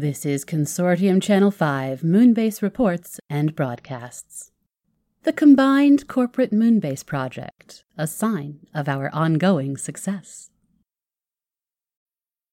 This is Consortium Channel 5 Moonbase Reports and Broadcasts. The Combined Corporate Moonbase Project, a sign of our ongoing success.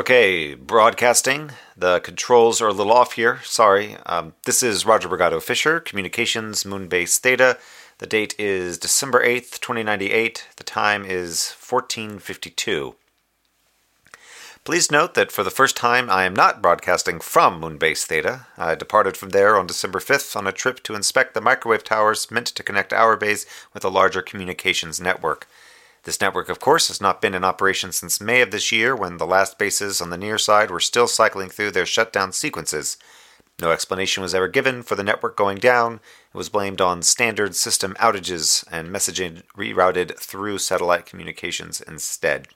Okay, broadcasting. The controls are a little off here. Sorry. Um, this is Roger Brigado Fisher, Communications Moonbase Theta. The date is December 8th, 2098. The time is 1452. Please note that for the first time I am not broadcasting from Moonbase Theta. I departed from there on December 5th on a trip to inspect the microwave towers meant to connect our base with a larger communications network. This network, of course, has not been in operation since May of this year when the last bases on the near side were still cycling through their shutdown sequences. No explanation was ever given for the network going down. It was blamed on standard system outages and messaging rerouted through satellite communications instead.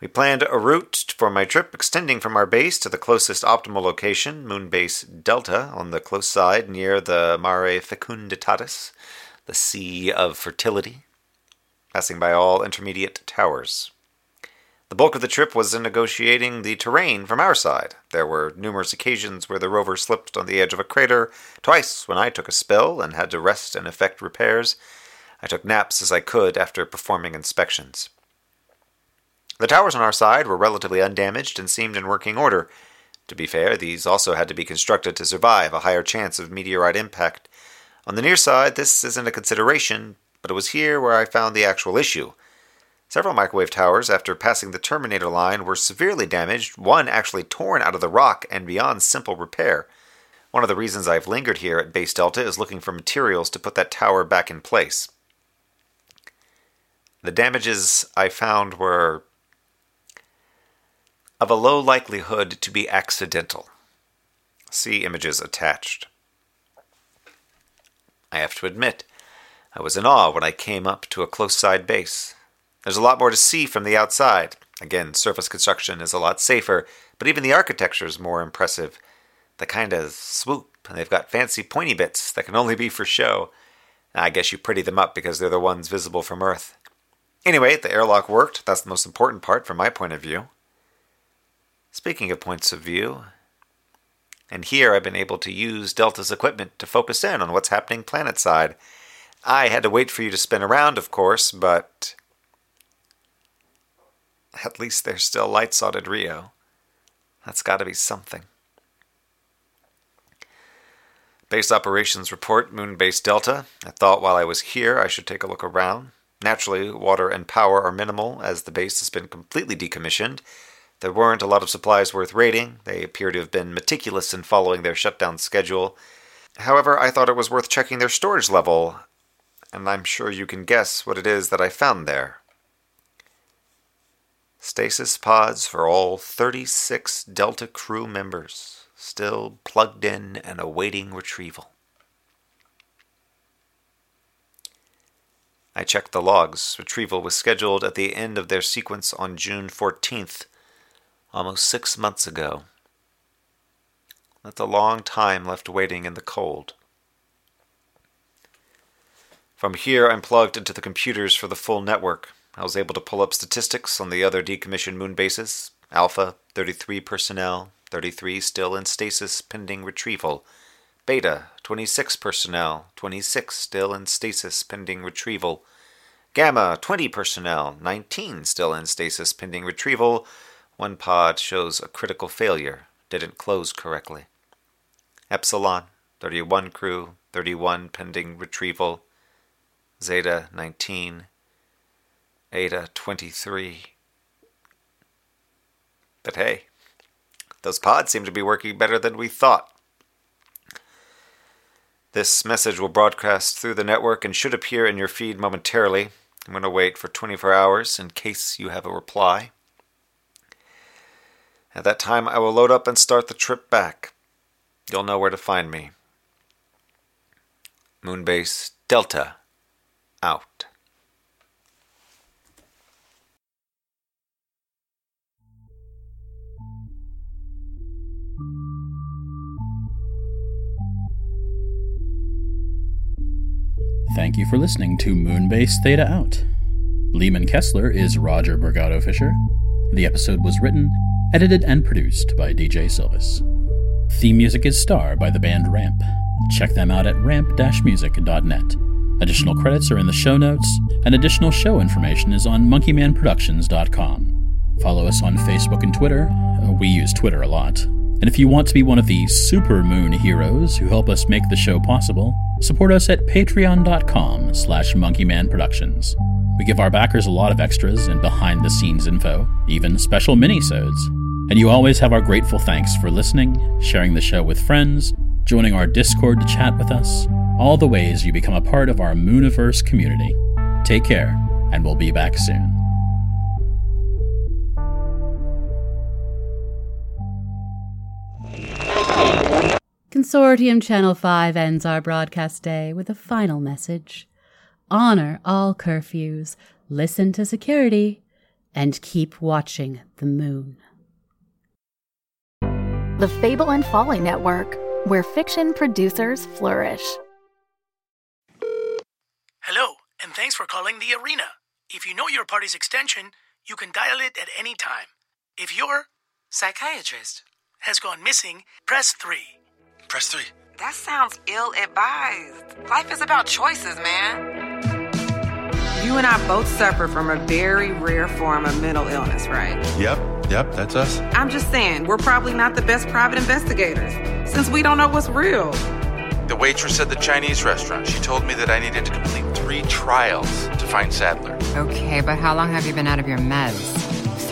We planned a route for my trip extending from our base to the closest optimal location, Moonbase Delta, on the close side near the Mare Fecunditatis, the Sea of Fertility passing by all intermediate towers. The bulk of the trip was in negotiating the terrain from our side. There were numerous occasions where the rover slipped on the edge of a crater, twice when I took a spill and had to rest and effect repairs. I took naps as I could after performing inspections. The towers on our side were relatively undamaged and seemed in working order. To be fair, these also had to be constructed to survive a higher chance of meteorite impact. On the near side, this isn't a consideration, but it was here where I found the actual issue. Several microwave towers, after passing the terminator line, were severely damaged, one actually torn out of the rock and beyond simple repair. One of the reasons I've lingered here at Base Delta is looking for materials to put that tower back in place. The damages I found were of a low likelihood to be accidental. See images attached. I have to admit, I was in awe when I came up to a close side base. There's a lot more to see from the outside. Again, surface construction is a lot safer, but even the architecture is more impressive. The kind of swoop, and they've got fancy pointy bits that can only be for show. I guess you pretty them up because they're the ones visible from Earth. Anyway, the airlock worked. That's the most important part from my point of view. Speaking of points of view, and here I've been able to use Delta's equipment to focus in on what's happening planet side I had to wait for you to spin around, of course, but at least there's still lights on at Rio. That's got to be something. Base operations report, Moonbase Delta. I thought while I was here I should take a look around. Naturally, water and power are minimal as the base has been completely decommissioned. There weren't a lot of supplies worth raiding. They appear to have been meticulous in following their shutdown schedule. However, I thought it was worth checking their storage level and I'm sure you can guess what it is that I found there. Stasis pods for all 36 Delta crew members, still plugged in and awaiting retrieval. I checked the logs. Retrieval was scheduled at the end of their sequence on June 14th, almost six months ago. That's a long time left waiting in the cold. From here, I'm plugged into the computers for the full network. I was able to pull up statistics on the other decommissioned moon bases. Alpha, 33 personnel, 33 still in stasis pending retrieval. Beta, 26 personnel, 26 still in stasis pending retrieval. Gamma, 20 personnel, 19 still in stasis pending retrieval. One pod shows a critical failure, didn't close correctly. Epsilon, 31 crew, 31 pending retrieval. Zeta 19, Eta 23. But hey, those pods seem to be working better than we thought. This message will broadcast through the network and should appear in your feed momentarily. I'm going to wait for 24 hours in case you have a reply. At that time, I will load up and start the trip back. You'll know where to find me. Moonbase Delta out. Thank you for listening to Moonbase Theta Out. Leeman Kessler is Roger Brigado Fisher. The episode was written, edited, and produced by DJ Sylvis. Theme music is Star by the band Ramp. Check them out at ramp-music.net. Additional credits are in the show notes, and additional show information is on monkeymanproductions.com. Follow us on Facebook and Twitter. Uh, we use Twitter a lot. And if you want to be one of the super moon heroes who help us make the show possible, support us at patreon.com slash monkeymanproductions. We give our backers a lot of extras and behind-the-scenes info, even special mini-sodes. And you always have our grateful thanks for listening, sharing the show with friends, joining our Discord to chat with us, all the ways you become a part of our Mooniverse community. Take care, and we'll be back soon. Consortium Channel 5 ends our broadcast day with a final message. Honor all curfews, listen to security, and keep watching the moon. The Fable and Folly Network, where fiction producers flourish. Hello, and thanks for calling the arena. If you know your party's extension, you can dial it at any time. If your Psychiatrist. has gone missing, press 3. Press 3. That sounds ill advised. Life is about choices, man. You and I both suffer from a very rare form of mental illness, right? Yep, yep, that's us. I'm just saying, we're probably not the best private investigators since we don't know what's real. The waitress at the Chinese restaurant, she told me that I needed to complete three trials to find Sadler. Okay, but how long have you been out of your meds?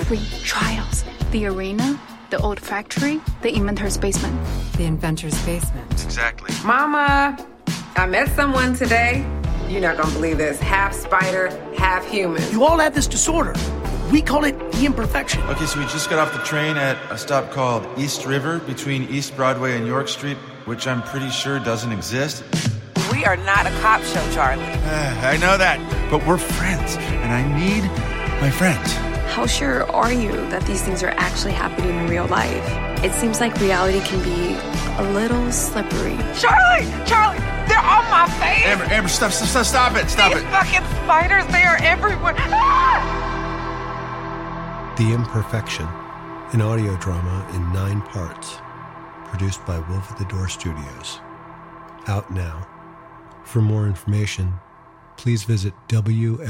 Three trials the arena, the old factory, the inventor's basement. The inventor's basement. Exactly. Mama, I met someone today. You're not gonna believe this. Half spider, half human. You all have this disorder. We call it the imperfection. Okay, so we just got off the train at a stop called East River between East Broadway and York Street, which I'm pretty sure doesn't exist. We are not a cop show, Charlie. I know that, but we're friends, and I need my friends. How sure are you that these things are actually happening in real life? It seems like reality can be a little slippery. Charlie! Charlie! They're on my face! Amber, Amber, stop, stop, stop, stop it, stop it! These it. fucking spiders, they are everywhere. Ah! The Imperfection, an audio drama in nine parts, produced by Wolf at the Door Studios. Out now. For more information, please visit WLFDR.com.